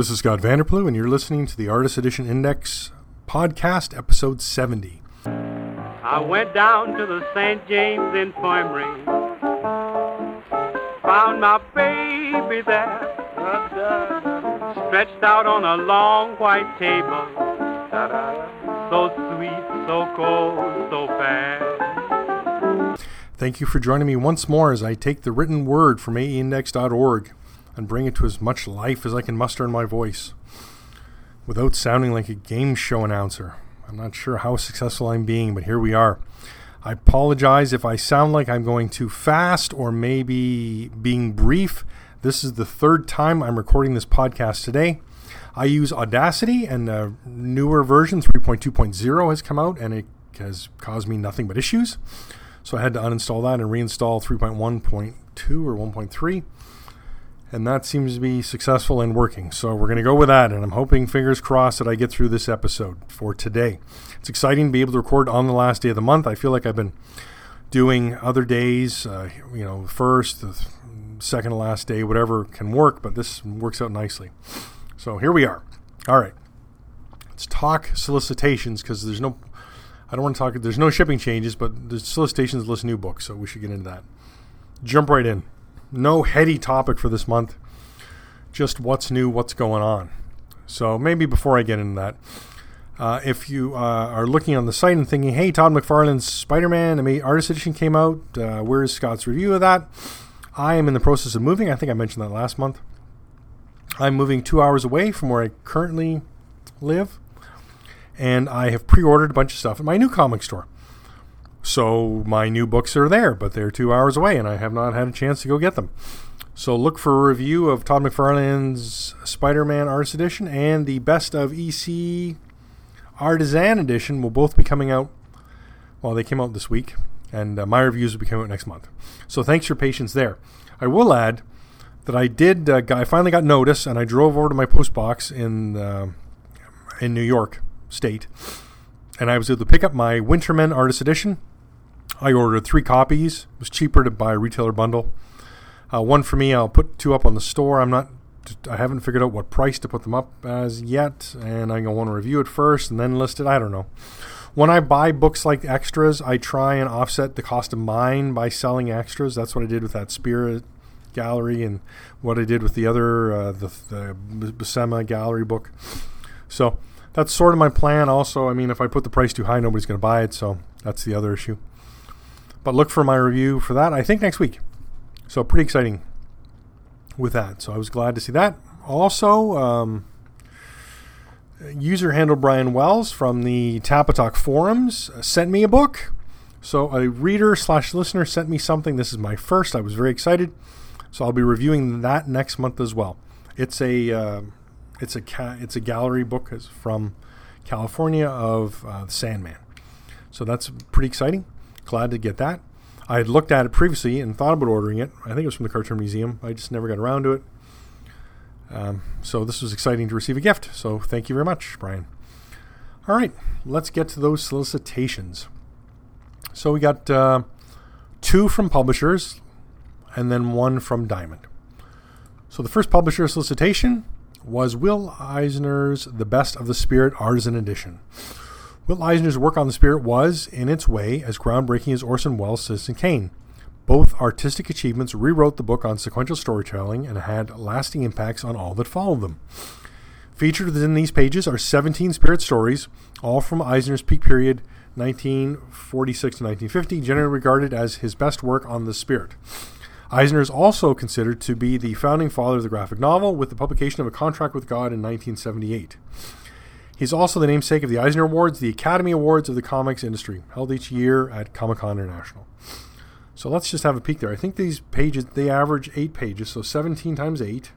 This is Scott Vanderplu, and you're listening to the Artist Edition Index podcast, episode 70. I went down to the St. James Infirmary, found my baby there, stretched out on a long white table, so sweet, so cold, so fast. Thank you for joining me once more as I take the written word from aeindex.org and bring it to as much life as I can muster in my voice without sounding like a game show announcer. I'm not sure how successful I'm being, but here we are. I apologize if I sound like I'm going too fast or maybe being brief. This is the third time I'm recording this podcast today. I use Audacity, and a newer version, 3.2.0, has come out, and it has caused me nothing but issues. So I had to uninstall that and reinstall 3.1.2 or 1.3 and that seems to be successful and working. So we're going to go with that, and I'm hoping, fingers crossed, that I get through this episode for today. It's exciting to be able to record on the last day of the month. I feel like I've been doing other days, uh, you know, first, the second last day, whatever can work, but this works out nicely. So here we are. All right, let's talk solicitations because there's no, I don't want to talk. There's no shipping changes, but the solicitations list new books, so we should get into that. Jump right in no heady topic for this month. Just what's new, what's going on. So maybe before I get into that, uh, if you uh, are looking on the site and thinking, "Hey, Todd McFarlane's Spider-Man Artist Edition came out. Uh, where's Scott's review of that?" I am in the process of moving. I think I mentioned that last month. I'm moving two hours away from where I currently live, and I have pre-ordered a bunch of stuff at my new comic store. So my new books are there, but they're two hours away, and I have not had a chance to go get them. So look for a review of Todd McFarlane's Spider-Man Artist Edition and the Best of EC Artisan Edition will both be coming out. Well, they came out this week, and uh, my reviews will be coming out next month. So thanks for patience there. I will add that I did. Uh, I finally got notice, and I drove over to my post box in uh, in New York State, and I was able to pick up my Winterman Artist Edition I ordered three copies. It was cheaper to buy a retailer bundle. Uh, one for me. I'll put two up on the store. I'm not. I haven't figured out what price to put them up as yet, and I'm gonna want to review it first and then list it. I don't know. When I buy books like extras, I try and offset the cost of mine by selling extras. That's what I did with that Spirit Gallery and what I did with the other uh, the, the Gallery book. So that's sort of my plan. Also, I mean, if I put the price too high, nobody's going to buy it. So that's the other issue. But look for my review for that, I think, next week. So, pretty exciting with that. So, I was glad to see that. Also, um, user handle Brian Wells from the Tapatalk forums sent me a book. So, a reader slash listener sent me something. This is my first. I was very excited. So, I'll be reviewing that next month as well. It's a. Uh, it's a ca- it's a gallery book from California of uh, Sandman, so that's pretty exciting glad to get that. I had looked at it previously and thought about ordering it. I think it was from the Cartoon Museum. I just never got around to it. Um, so this was exciting to receive a gift. So thank you very much, Brian. All right, let's get to those solicitations. So we got uh, two from publishers and then one from Diamond. So the first publisher solicitation was Will Eisner's The Best of the Spirit Artisan Edition. Will Eisner's work on the Spirit was, in its way, as groundbreaking as Orson Welles' Citizen Kane. Both artistic achievements rewrote the book on sequential storytelling and had lasting impacts on all that followed them. Featured within these pages are 17 Spirit stories, all from Eisner's peak period, 1946 to 1950, generally regarded as his best work on the Spirit. Eisner is also considered to be the founding father of the graphic novel, with the publication of A Contract with God in 1978. He's also the namesake of the Eisner Awards, the Academy Awards of the comics industry, held each year at Comic Con International. So let's just have a peek there. I think these pages they average eight pages, so 17 times eight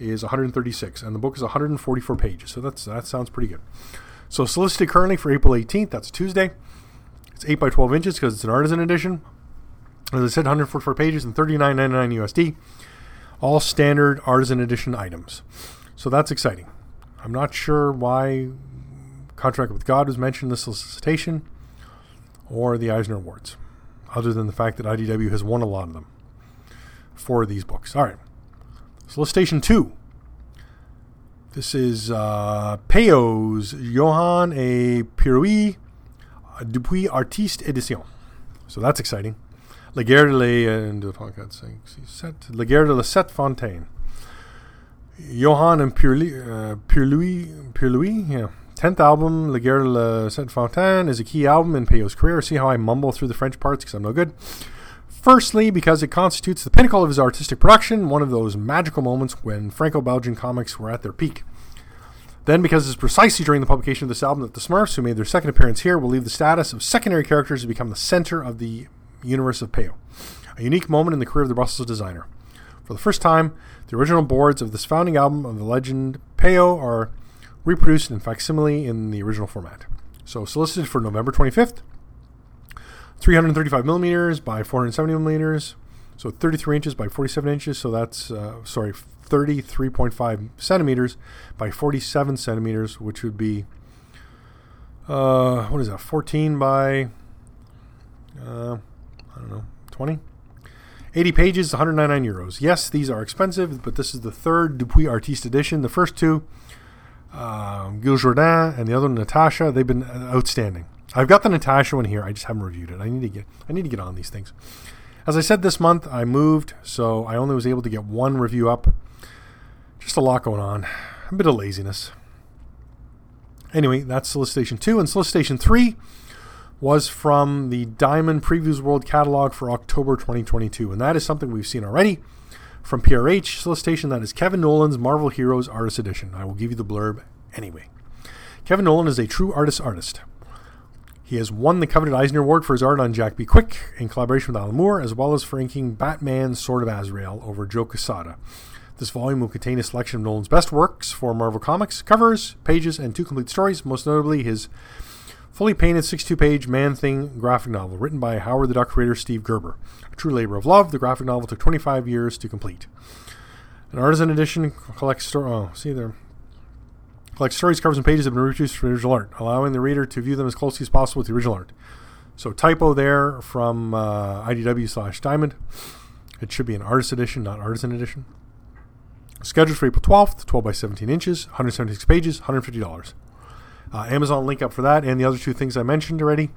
is 136, and the book is 144 pages. So that's that sounds pretty good. So solicited currently for April 18th. That's Tuesday. It's 8 by 12 inches because it's an artisan edition. As I said, 144 pages and 39.99 USD. All standard artisan edition items. So that's exciting. I'm not sure why Contract with God was mentioned in the solicitation or the Eisner Awards, other than the fact that IDW has won a lot of them for these books. All right. Solicitation 2 This is uh, Peyo's Johan et Pirlouit Dupuis Artiste Edition. So that's exciting. La guerre de les, uh, La guerre de la Sept Fontaine. Johan and Pierre, uh, yeah. 10th album, La Guerre de la Sept Fontaine, is a key album in Peyo's career. See how I mumble through the French parts because I'm no good. Firstly, because it constitutes the pinnacle of his artistic production, one of those magical moments when Franco Belgian comics were at their peak. Then, because it's precisely during the publication of this album that the Smurfs, who made their second appearance here, will leave the status of secondary characters to become the center of the universe of Peyo. A unique moment in the career of the Brussels designer. For the first time, the original boards of this founding album of the legend Peyo are reproduced in facsimile in the original format. So, solicited for November 25th, 335 millimeters by 470 millimeters, so 33 inches by 47 inches. So that's uh, sorry, 33.5 centimeters by 47 centimeters, which would be uh, what is that? 14 by uh, I don't know, 20. 80 pages, 199 euros. Yes, these are expensive, but this is the third Dupuis Artiste edition. The first two, um, Jourdain and the other Natasha, they've been uh, outstanding. I've got the Natasha one here. I just haven't reviewed it. I need to get I need to get on these things. As I said this month, I moved, so I only was able to get one review up. Just a lot going on. A bit of laziness. Anyway, that's solicitation 2 and solicitation 3 was from the Diamond Previews World catalog for October 2022. And that is something we've seen already from PRH solicitation. That is Kevin Nowlan's Marvel Heroes Artist Edition. I will give you the blurb anyway. Kevin Nolan is a true artist artist. He has won the coveted Eisner Award for his art on Jack B. Quick in collaboration with Alan Moore, as well as for inking Batman Sword of Azrael over Joe Quesada. This volume will contain a selection of Nowlan's best works for Marvel Comics, covers, pages, and two complete stories, most notably his fully painted 62 page Man Thing graphic novel written by Howard the Duck creator Steve Gerber. A true labor of love, the graphic novel took 25 years to complete. An artisan edition collects story. Oh, see there. Collects stories, covers, and pages have been reproduced from original art, allowing the reader to view them as closely as possible with the original art. So typo there from uh, IDW slash Diamond. It should be an artist edition, not artisan edition. Scheduled for April 12th, 12 by 17 inches, 176 pages, $150. Uh, Amazon link up for that and the other two things I mentioned already.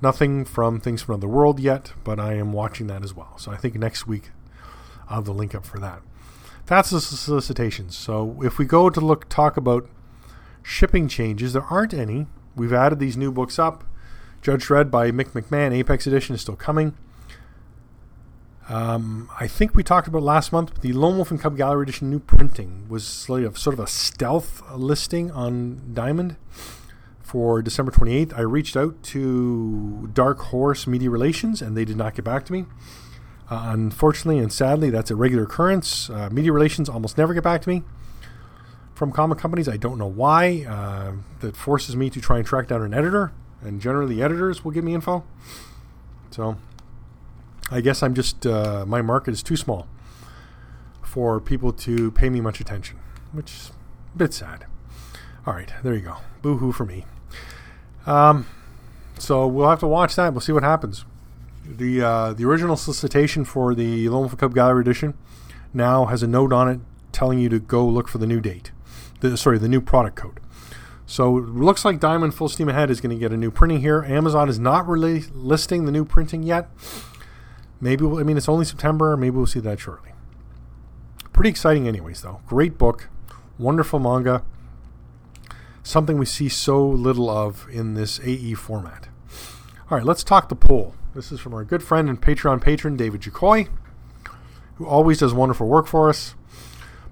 Nothing from Things from Another World yet, but I am watching that as well. So I think next week I'll have the link up for that. That's the solicitations. So if we go to look talk about shipping changes, there aren't any. We've added these new books up. Judge Dredd by Mick McMahon, Apex Edition, is still coming. Um, I think we talked about last month the Lone Wolf and Cub Gallery Edition new printing was sort of, a stealth listing on Diamond for December 28th. I reached out to Dark Horse Media Relations and they did not get back to me. Uh, unfortunately and sadly, that's a regular occurrence. Uh, media Relations almost never get back to me from comic companies. I don't know why. Uh, that forces me to try and track down an editor, and generally, editors will give me info. So I guess I'm just uh, my market is too small for people to pay me much attention, which is a bit sad. All right, there you go. Boo hoo for me. Um, so we'll have to watch that. We'll see what happens. The uh, the original solicitation for the Lone Wolf Cub Gallery edition now has a note on it telling you to go look for the new date. The, sorry, the new product code. So it looks like Diamond Full Steam Ahead is going to get a new printing here. Amazon is not really listing the new printing yet. Maybe we'll, I mean it's only September. Maybe we'll see that shortly. Pretty exciting, anyways. Though great book, wonderful manga. Something we see so little of in this AE format. All right, let's talk the poll. This is from our good friend and Patreon patron David Jacoy, who always does wonderful work for us.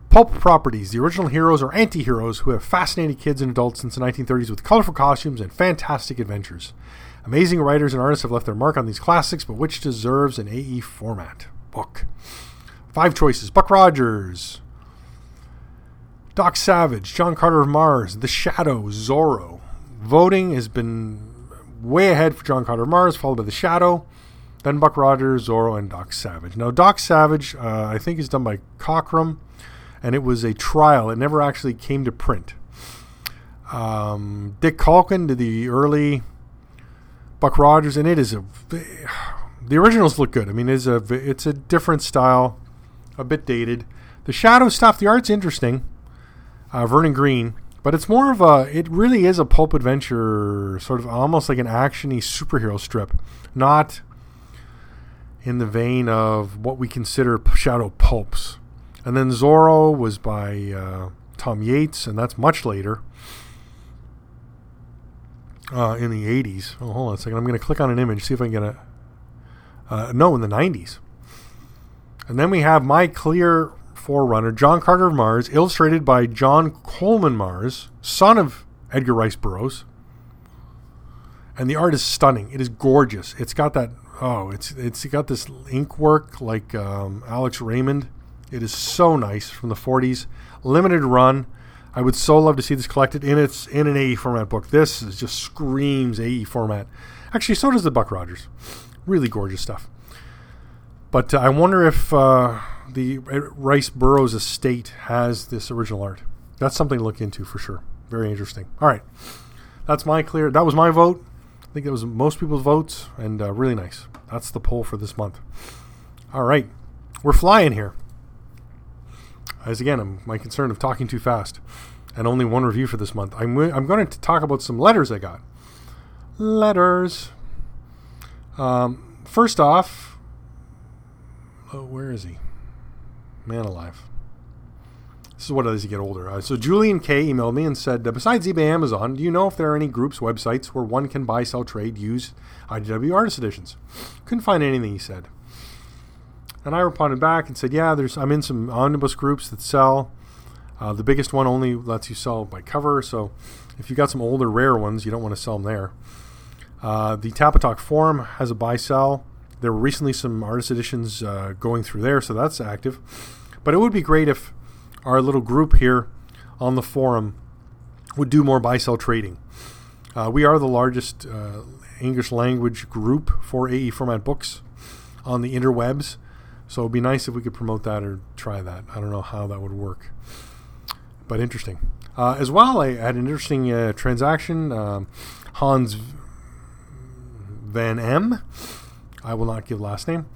Pulp properties, the original heroes or anti heroes who have fascinated kids and adults since the 1930s with colorful costumes and fantastic adventures. Amazing writers and artists have left their mark on these classics, but which deserves an AE format book? Five choices Buck Rogers, Doc Savage, John Carter of Mars, The Shadow, Zorro. Voting has been way ahead for John Carter of Mars, followed by The Shadow, then Buck Rogers, Zorro, and Doc Savage. Now, Doc Savage, uh, I think, is done by Cockrum, and it was a trial. It never actually came to print. Um, Dick Culkin did the early Buck Rogers, and it is a. The originals look good. I mean, it's a it's a different style, a bit dated. The shadow stuff, the art's interesting. uh, Vernon Greene. But it's more of a, it really is a pulp adventure, sort of almost like an actiony superhero strip, not in the vein of what we consider shadow pulps. And then Zorro was by uh, Tom Yeates, and that's much later uh, in the 80s. Oh, hold on a second. I'm going to click on an image, see if I can get a. Uh, no, in the 90s. And then we have My Clear Forerunner, John Carter of Mars, illustrated by John Coleman Mars, son of Edgar Rice Burroughs. And the art is stunning. It is gorgeous. It's got that oh, it's it's got this ink work like um, Alex Raymond. It is so nice from the 40s. Limited run. I would so love to see this collected in its in an AE format book. This is just screams AE format. Actually, so does the Buck Rogers. Really gorgeous stuff. But uh, I wonder if uh, the Rice Burroughs estate has this original art. That's something to look into for sure. Very interesting. All right, that's my clear. That was my vote. I think that was most people's votes, and uh, really nice. That's the poll for this month. All right, we're flying here. As again, I'm my concern of talking too fast, and only one review for this month. I'm I'm going to talk about some letters I got. Letters. Um, first off, oh, where is he? Man alive. This is what as you get older. Uh, so Julian K emailed me and said, uh, besides eBay, Amazon, do you know if there are any groups, websites where one can buy, sell, trade, use IDW artist editions? Couldn't find anything. He said. And I responded back and said, yeah, there's. I'm in some omnibus groups that sell. Uh, the biggest one only lets you sell by cover, so if you've got some older rare ones, you don't want to sell them there. Uh, the Tapatalk forum has a buy sell. There were recently some artist editions uh, going through there, so that's active. But it would be great if our little group here on the forum would do more buy sell trading. Uh, we are the largest uh, English language group for AE format books on the interwebs. So it'd be nice if we could promote that or try that. I don't know how that would work, but interesting. Uh, as well, I had an interesting uh, transaction. Um, Hans Van M. I will not give last name.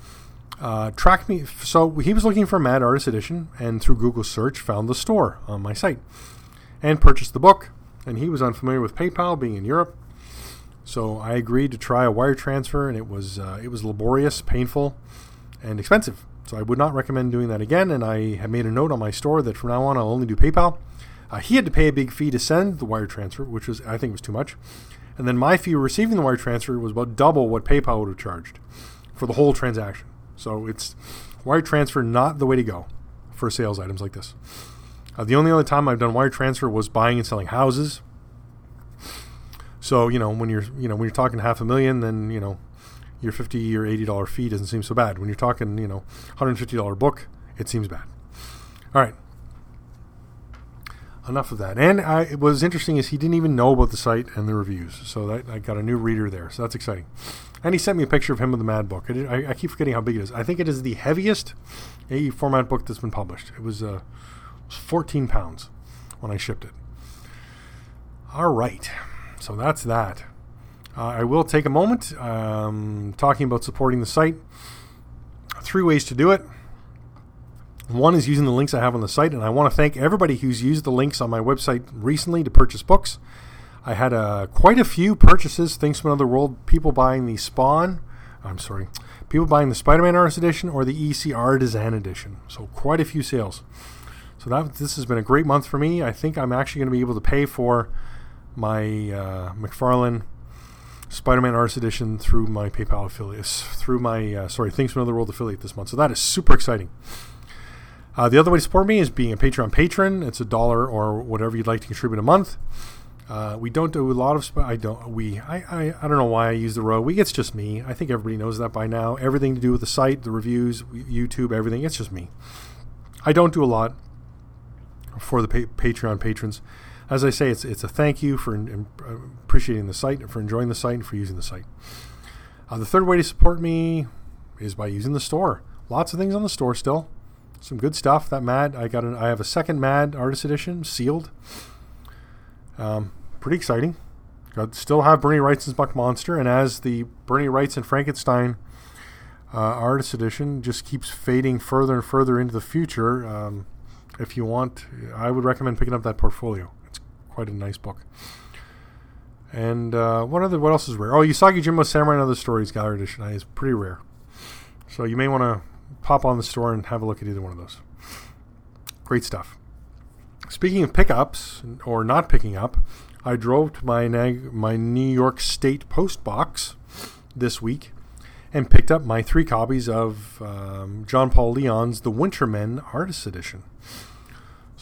Uh, tracked me. So he was looking for Mad Artist Edition, and through Google search found the store on my site, and purchased the book. And he was unfamiliar with PayPal, being in Europe. So I agreed to try a wire transfer, and it was uh, it was laborious, painful, and expensive. So I would not recommend doing that again. And I have made a note on my store that from now on I'll only do PayPal. Uh, he had to pay a big fee to send the wire transfer, which was I think was too much. And then my fee receiving the wire transfer was about double what PayPal would have charged for the whole transaction. So it's wire transfer not the way to go for sales items like this. Uh, the only other time I've done wire transfer was buying and selling houses. So you know when you're you know when you're talking half a million, then you know your fifty or eighty dollar fee doesn't seem so bad. When you're talking you know hundred fifty dollar book, it seems bad. All right. Enough of that. And I, it was interesting is he didn't even know about the site and the reviews. So that, I got a new reader there. So that's exciting. And he sent me a picture of him with the Mad book. I, did, I, I, keep forgetting how big it is. I think it is the heaviest AE format book that's been published. It was, uh, it was 14 pounds when I shipped it. All right. So that's that. Uh, I will take a moment um, talking about supporting the site. Three ways to do it. One is using the links I have on the site, and I want to thank everybody who's used the links on my website recently to purchase books. I had uh, quite a few purchases, things from another world. People buying the Spawn, I'm sorry, people buying the Spider-Man Artist Edition or the EC Artisan Edition. So quite a few sales. So that this has been a great month for me. I think I'm actually going to be able to pay for my uh, McFarlane Spider-Man Artist Edition through my PayPal affiliates, through my uh, sorry Things from Another World affiliate this month. So that is super exciting. Uh, the other way to support me is being a Patreon patron. It's a dollar or whatever you'd like to contribute a month. Uh, we don't do a lot of. Sp- I don't. We. I, I. I don't know why I use the row. We. It's just me. I think everybody knows that by now. Everything to do with the site, the reviews, YouTube, everything. It's just me. I don't do a lot for the pa- Patreon patrons. As I say, it's it's a thank you for in, uh, appreciating the site, for enjoying the site, and for using the site. Uh, the third way to support me is by using the store. Lots of things on the store still some good stuff. That Mad, I got. An, I have a second Mad Artist Edition sealed. Um, pretty exciting. Got still have Bernie Wrightson's Buck Monster, and as the Bernie Wrightson Frankenstein uh, Artist Edition just keeps fading further and further into the future, um, if you want, I would recommend picking up that portfolio. Quite a nice book. And uh, what other? What else is rare? Oh, Usagi Yojimbo Samurai and Other Stories Gallery Edition. is pretty rare. So you may want to pop on the store and have a look at either one of those. Great stuff. Speaking of pickups or not picking up, I drove to my my New York State post box this week and picked up my three copies of um, John Paul Leon's The Wintermen Artist Edition.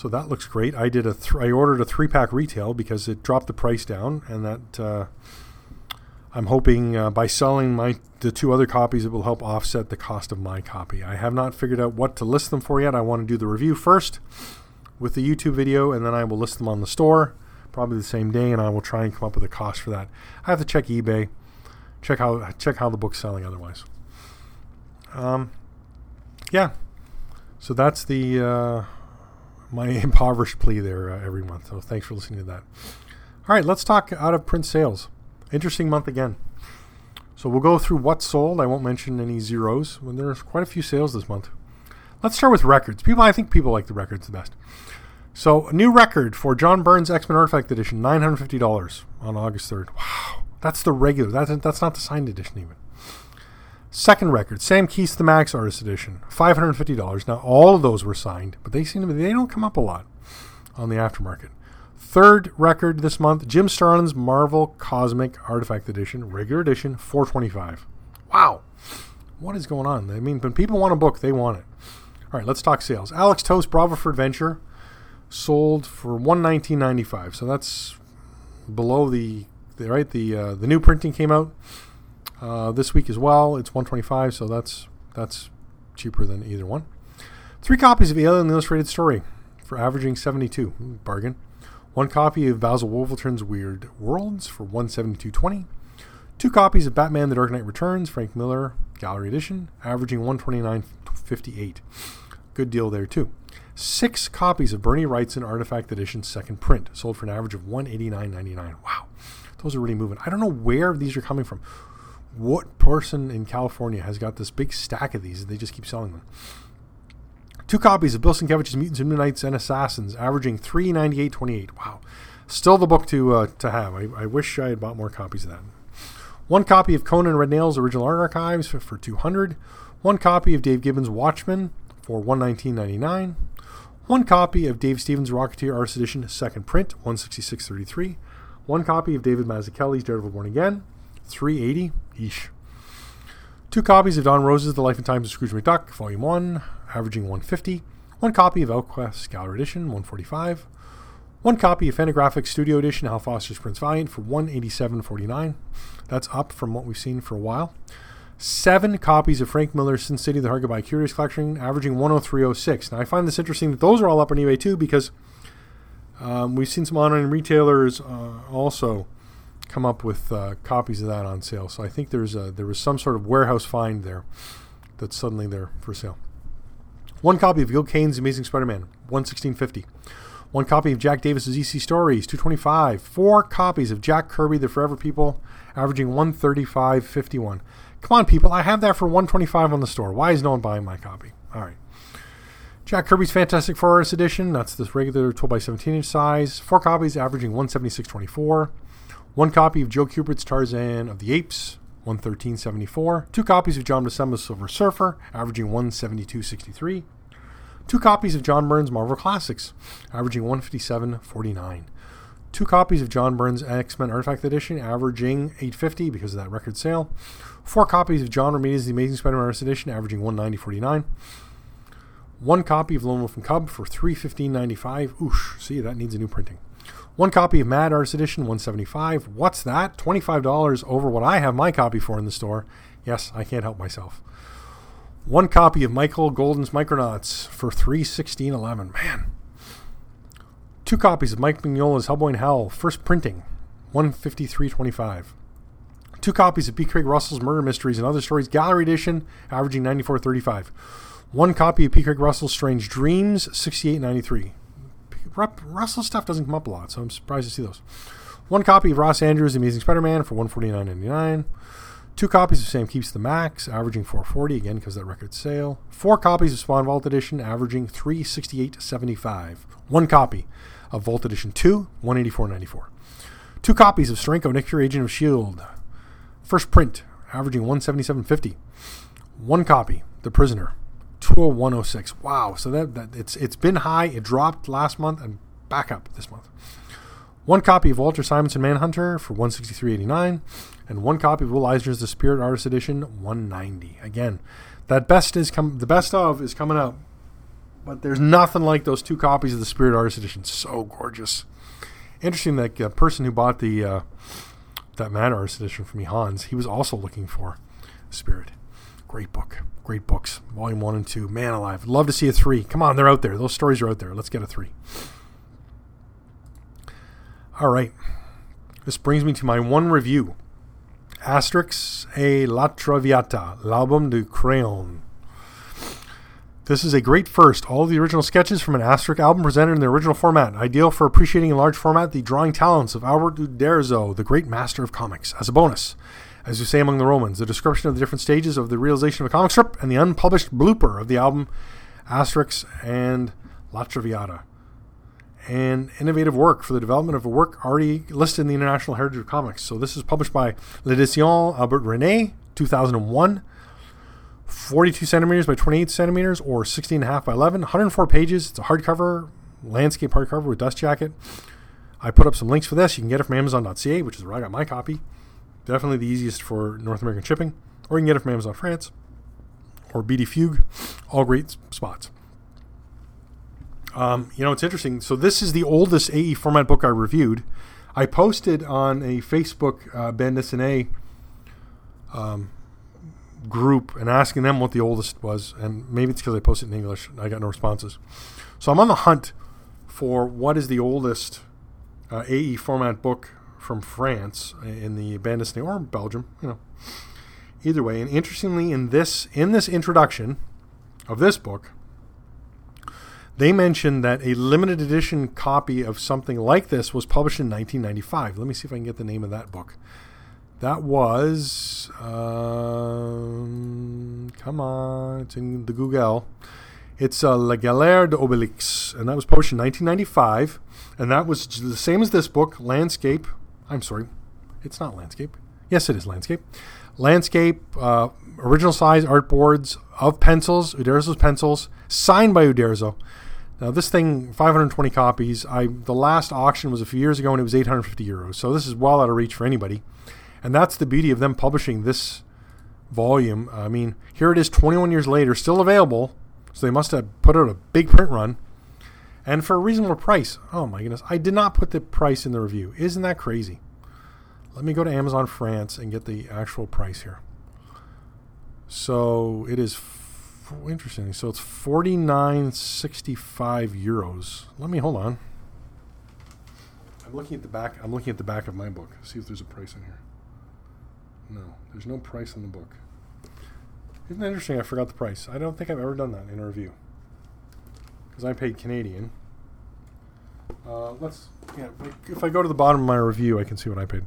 So that looks great. I did a th- I ordered a three pack retail because it dropped the price down, and that uh, I'm hoping uh, by selling my the two other copies, it will help offset the cost of my copy. I have not figured out what to list them for yet. I want to do the review first with the YouTube video, and then I will list them on the store probably the same day, and I will try and come up with a cost for that. I have to check eBay, check how check how the book's selling otherwise. Um, yeah. So that's the uh, my impoverished plea there uh, every month. So thanks for listening to that. All right, let's talk out of print sales. Interesting month again. So we'll go through what sold. I won't mention any zeros. When there's quite a few sales this month. Let's start with records. People, I think people like the records the best. So a new record for John Byrne's X Men Artifact Edition, nine hundred fifty dollars on August third. Wow, that's the regular. That's that's not the signed edition even. Second record, Sam Kieth the Max Artist Edition, five hundred fifty dollars. Now all of those were signed, but they seem to be they don't come up a lot on the aftermarket. Third record this month, Jim Starlin's Marvel Cosmic Artifact Edition, regular edition, four twenty five. Wow, what is going on? I mean, when people want a book, they want it. All right, let's talk sales. Alex Toth, Bravo for Adventure sold for one nineteen ninety five. So that's below the, the right. The uh, the new printing came out uh, this week as well. It's one twenty five. So that's that's cheaper than either one. Three copies of Alien Illustrated Story for averaging seventy two bargain. One copy of Basil Wolverton's Weird Worlds for one seventy two twenty. Two copies of Batman: The Dark Knight Returns, Frank Miller Gallery Edition, averaging one twenty nine fifty eight. Good deal there too. Six copies of Bernie Wrightson Artifact Edition second print, sold for an average of one eighty nine ninety nine. Wow, those are really moving. I don't know where these are coming from. What person in California has got this big stack of these and they just keep selling them? Two copies of Bill Sienkiewicz's Mutants and Knights and Assassins, averaging three ninety eight twenty eight. Wow, still the book to uh, to have. I, I wish I had bought more copies of that. One copy of Conan Red Nail's original art archives for, for 200. One copy of Dave Gibbons' Watchmen for 119.99. One copy of Dave Stevens' Rocketeer Artist Edition, second print, 166.33. One copy of David Mazzucchelli's Daredevil Born Again, 380 each. Two copies of Don Rosa's The Life and Times of Scrooge McDuck, Volume 1, averaging 150. One copy of Elfquest Gallery Edition, 145. One copy of Fantagraphics Studio Edition, Hal Foster's Prince Valiant, for 187.49. That's up from what we've seen for a while seven copies of Frank Miller's Sin City, the Goodbye Curious collection, averaging 103.06. Now, I find this interesting that those are all up on eBay too because um, we've seen some online retailers uh, also come up with uh, copies of that on sale. So I think there's a, there was some sort of warehouse find there that's suddenly there for sale. One copy of Gil Kane's Amazing Spider-Man, 116.50. One copy of Jack Davis's EC Stories, 225. Four copies of Jack Kirby, The Forever People, averaging 135.51. Come on, people. I have that for 125 on the store. Why is no one buying my copy? All right. Jack Kirby's Fantastic Four Edition. That's this regular 12 by 17 inch size. Four copies, averaging 176.24. One copy of Joe Kubert's Tarzan of the Apes, 113.74. Two copies of John Buscema's Silver Surfer, averaging 172.63. Two copies of John Byrne's Marvel Classics, averaging 157.49 two copies of John Byrne's X Men Artifact Edition, averaging 850 because of that record sale. Four copies of John Romita's The Amazing Spider-Man Artist Edition, averaging 190.49. One copy of Lone Wolf and Cub for 315.95. Oosh, see that needs a new printing. One copy of Mad Artist Edition, 175. What's that? $25 over what I have my copy for in the store. Yes, I can't help myself. One copy of Michael Golden's Micronauts for 316.11. Man, Two copies of Mike Mignola's Hellboy in Hell, first printing, 153.25. Two copies of P. Craig Russell's Murder Mysteries and Other Stories, Gallery Edition, averaging 94.35. One copy of P. Craig Russell's Strange Dreams, 68.93. Russell stuff doesn't come up a lot, so I'm surprised to see those. One copy of Ross Andru's Amazing Spider-Man for 149.99. Two copies of Sam Kieth's the Max, averaging 440 again because that record sale. Four copies of Spawn Vault Edition, averaging 368.75. One copy of Vault Edition 2, 184.94. Two copies of Steranko Nick Fury Agent of Shield, first print, averaging 177.50. One copy, The Prisoner, 201.06. Wow, so that, that it's it's been high. It dropped last month and back up this month. One copy of Walter Simonson Manhunter for 163.89, and one copy of Will Eisner's The Spirit Artist Edition 190. Again, that best is come the best of is coming out, but there's nothing like those two copies of the Spirit Artist Edition. So gorgeous. Interesting that uh, person who bought the uh, that Man Artist Edition from me, Hans, he was also looking for Spirit. Great book. Great books. Volume 1 and 2. Man alive. Love to see a 3. Come on, they're out there. Those stories are out there. Let's get a 3. All right. This brings me to my one review Asterix et la Traviata, l'album du crayon. This is a great first. All the original sketches from an Asterix album presented in the original format, ideal for appreciating in large format the drawing talents of Albert Uderzo, the great master of comics. As a bonus, as you say among the Romans, the description of the different stages of the realization of a comic strip and the unpublished blooper of the album Asterix and La Traviata. An innovative work for the development of a work already listed in the International Heritage of Comics. So this is published by L'Édition Albert René, 2001. 42 centimeters by 28 centimeters or 16.5 by 11. 104 pages. It's a hardcover, landscape hardcover with dust jacket. I put up some links for this. You can get it from Amazon.ca, which is where I got my copy. Definitely the easiest for North American shipping. Or you can get it from Amazon France or BD Fugue. All great spots. Um, you know, it's interesting. So this is the oldest AE format book I reviewed. I posted on a Facebook uh, bande dessinée um, group and asking them what the oldest was, and maybe it's because I posted in English. I got no responses. So I'm on the hunt for what is the oldest uh, AE format book from France in the bande dessinée or Belgium, you know. Either way, and interestingly, in this in this introduction of this book, they mentioned that a limited edition copy of something like this was published in 1995. Let me see if I can get the name of that book. That was, um, come on, it's in the Google. It's uh, La Galère d'Obélix, and that was published in 1995. And that was the same as this book, Landscape. I'm sorry, it's not Landscape. Yes, it is Landscape. Landscape, uh, original size art boards of pencils, Uderzo's pencils, signed by Uderzo. Now this thing, 520 copies. I the last auction was a few years ago, and it was 850 euros. So this is well out of reach for anybody. And that's the beauty of them publishing this volume. I mean, here it is 21 years later, still available. So they must have put out a big print run. And for a reasonable price. Oh my goodness. I did not put the price in the review. Isn't that crazy? Let me go to Amazon France and get the actual price here. So it is f- interesting. So it's 49.65 euros. Let me hold on. I'm looking at the back. I'm looking at the back of my book. See if there's a price in here. No, there's no price in the book. Isn't that interesting? I forgot the price. I don't think I've ever done that in a review because I paid Canadian. Uh, let's yeah. If I go to the bottom of my review, I can see what I paid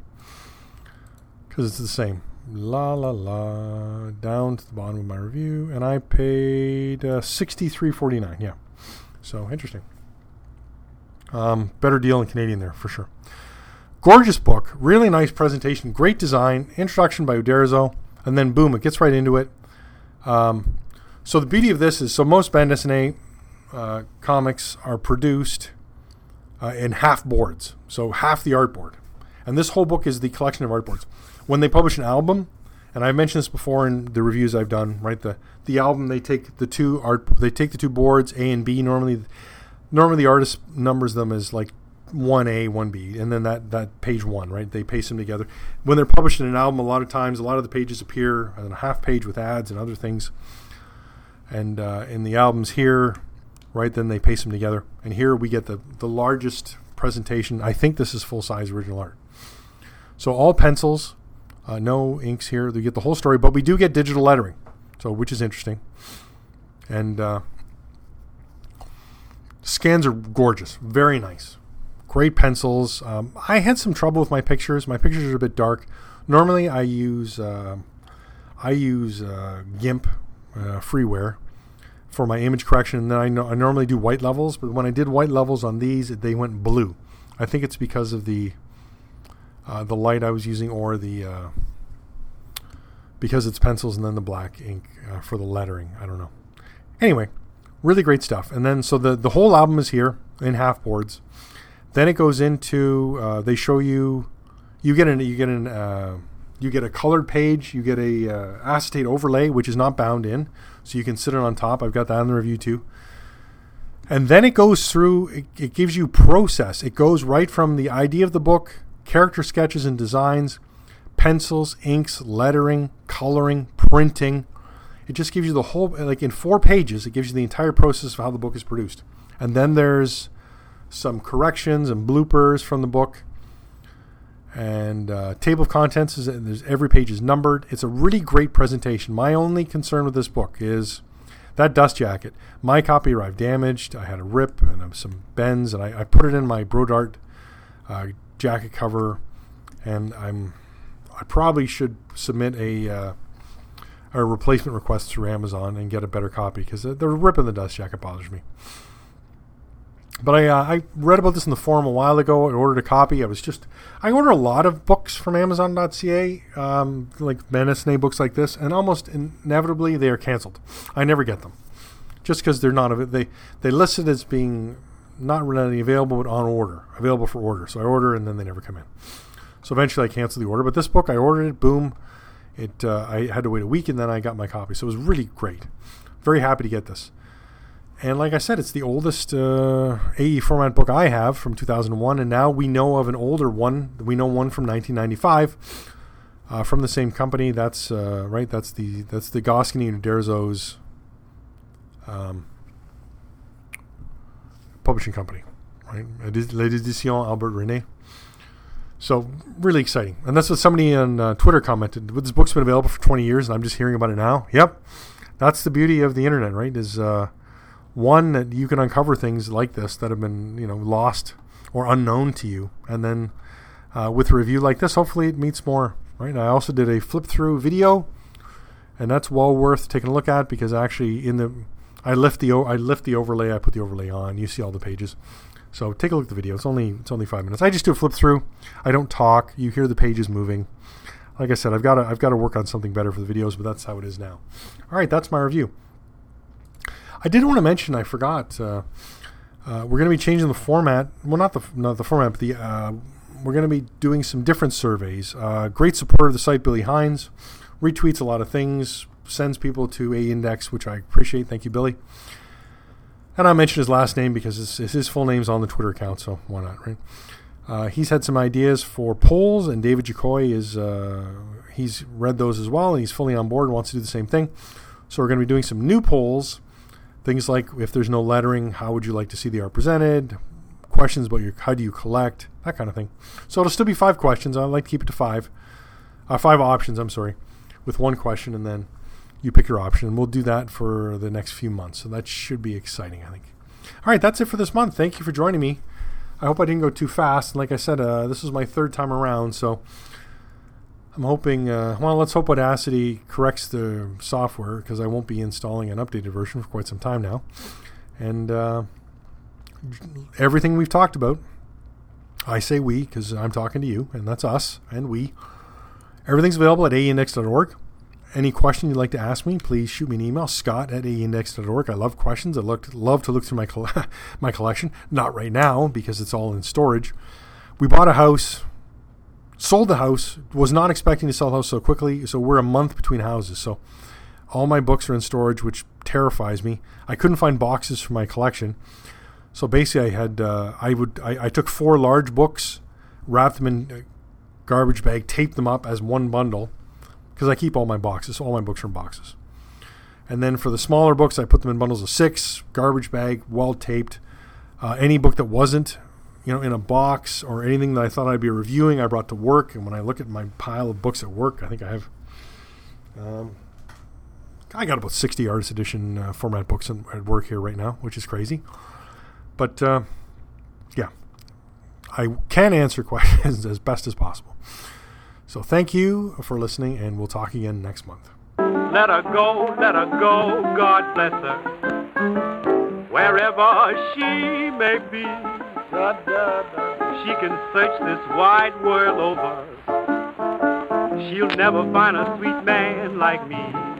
because it's the same. La la la. Down to the bottom of my review, and I paid uh, sixty three forty nine. Yeah, so interesting. Um, better deal in Canadian there for sure. Gorgeous book, really nice presentation, great design, introduction by Uderzo, and then boom, it gets right into it. Um, so the beauty of this is, so most bande dessinée uh, comics are produced uh, in half boards, so half the artboard, and this whole book is the collection of artboards. When they publish an album, and I've mentioned this before in the reviews I've done, right? The the album they take the two art they take the two boards A and B. Normally, normally the artist numbers them as like one A, one B, and then that that page one, right? They paste them together. When they're published in an album, a lot of times, a lot of the pages appear on a half page with ads and other things. And uh, in the albums here, right, then they paste them together. And here we get the the largest presentation. I think this is full size original art. So all pencils, uh, no inks here. We get the whole story, but we do get digital lettering, so which is interesting. And uh, scans are gorgeous, very nice great pencils. Um, I had some trouble with my pictures. My pictures are a bit dark. Normally, I use uh, I use uh, GIMP uh, freeware for my image correction. And then I, know, I normally do white levels, but when I did white levels on these, they went blue. I think it's because of the uh, the light I was using or the uh, because it's pencils and then the black ink uh, for the lettering. I don't know. Anyway, really great stuff. And then so the the whole album is here in half boards. Then it goes into uh, they show you you get an you get an uh, you get a colored page. You get a uh, acetate overlay, which is not bound in, so you can sit it on top. I've got that in the review too. And then it goes through. It, it gives you process. It goes right from the idea of the book, character sketches and designs, pencils, inks, lettering, coloring, printing. It just gives you the whole like in four pages. It gives you the entire process of how the book is produced. And then there's some corrections and bloopers from the book and uh, table of contents is there's every page is numbered. It's a really great presentation. My only concern with this book is that dust jacket. My copy arrived damaged. I had a rip and some bends, and I, I put it in my Brodart uh, jacket cover, and I'm I probably should submit a uh, a replacement request through Amazon and get a better copy because the, the rip in the dust jacket bothers me. But I, uh, I read about this in the forum a while ago. I ordered a copy. I was just I order a lot of books from Amazon.ca, um, like Manasne books like this, and almost inevitably they are canceled. I never get them, just because they're not they they listed as being not really available but on order, available for order. So I order and then they never come in. So eventually I cancel the order. But this book I ordered it, boom, it uh, I had to wait a week and then I got my copy. So it was really great. Very happy to get this. And like I said, it's the oldest uh, AE format book I have from 2001, and now we know of an older one. We know one from 1995 uh, from the same company. That's uh, right. That's the that's the Goscinny and Uderzo's um, publishing company, right? L'Édition Albert René. So really exciting, and that's what somebody on uh, Twitter commented. This book's been available for 20 years, and I'm just hearing about it now. Yep, that's the beauty of the internet, right? Is uh, one that you can uncover things like this that have been you know lost or unknown to you, and then uh, with a review like this, hopefully it meets more. Right. I also did a flip through video, and that's well worth taking a look at because actually in the I lift the I lift the overlay, I put the overlay on, you see all the pages. So take a look at the video. It's only it's only five minutes. I just do a flip through. I don't talk. You hear the pages moving. Like I said, I've got to I've got to work on something better for the videos, but that's how it is now. All right, that's my review. I did want to mention, I forgot. Uh, uh, we're going to be changing the format. Well, not the not the format, but the uh, we're going to be doing some different surveys. Uh, great supporter of the site, Billy Hines, retweets a lot of things, sends people to a index, which I appreciate. Thank you, Billy. And I mentioned his last name because his, his full name's on the Twitter account, so why not, right? Uh, he's had some ideas for polls, and David Jacoy is uh, he's read those as well, and he's fully on board and wants to do the same thing. So we're going to be doing some new polls Things like if there's no lettering, how would you like to see the art presented? Questions about your how do you collect that kind of thing. So it'll still be five questions. I like to keep it to five, uh, five options. I'm sorry, with one question, and then you pick your option. And we'll do that for the next few months. So that should be exciting. I think. All right, that's it for this month. Thank you for joining me. I hope I didn't go too fast. And like I said, uh, this is my third time around, so I'm hoping, uh, well, let's hope Audacity corrects the software because I won't be installing an updated version for quite some time now. And uh, everything we've talked about, I say we because I'm talking to you, and that's us and we. Everything's available at aeindex.org. Any question you'd like to ask me, please shoot me an email, scott at aeindex.org. I love questions. I look, love to look through my, coll- my collection. Not right now because it's all in storage. We bought a house sold the house, was not expecting to sell the house so quickly. So we're a month between houses. So all my books are in storage, which terrifies me. I couldn't find boxes for my collection. So basically, I had uh, I would I, I, took four large books, wrapped them in garbage bag, taped them up as one bundle, because I keep all my boxes. all my books are in boxes. And then for the smaller books, I put them in bundles of six, garbage bag, well taped. Uh, any book that wasn't you know, in a box or anything that I thought I'd be reviewing, I brought to work. And when I look at my pile of books at work, I think I have, um, I got about 60 artist edition uh, format books at work here right now, which is crazy. But uh, yeah, I can answer questions as best as possible. So thank you for listening, and we'll talk again next month. Let her go, let her go, God bless her. Wherever she may be, she can search this wide world over. She'll never find a sweet man like me.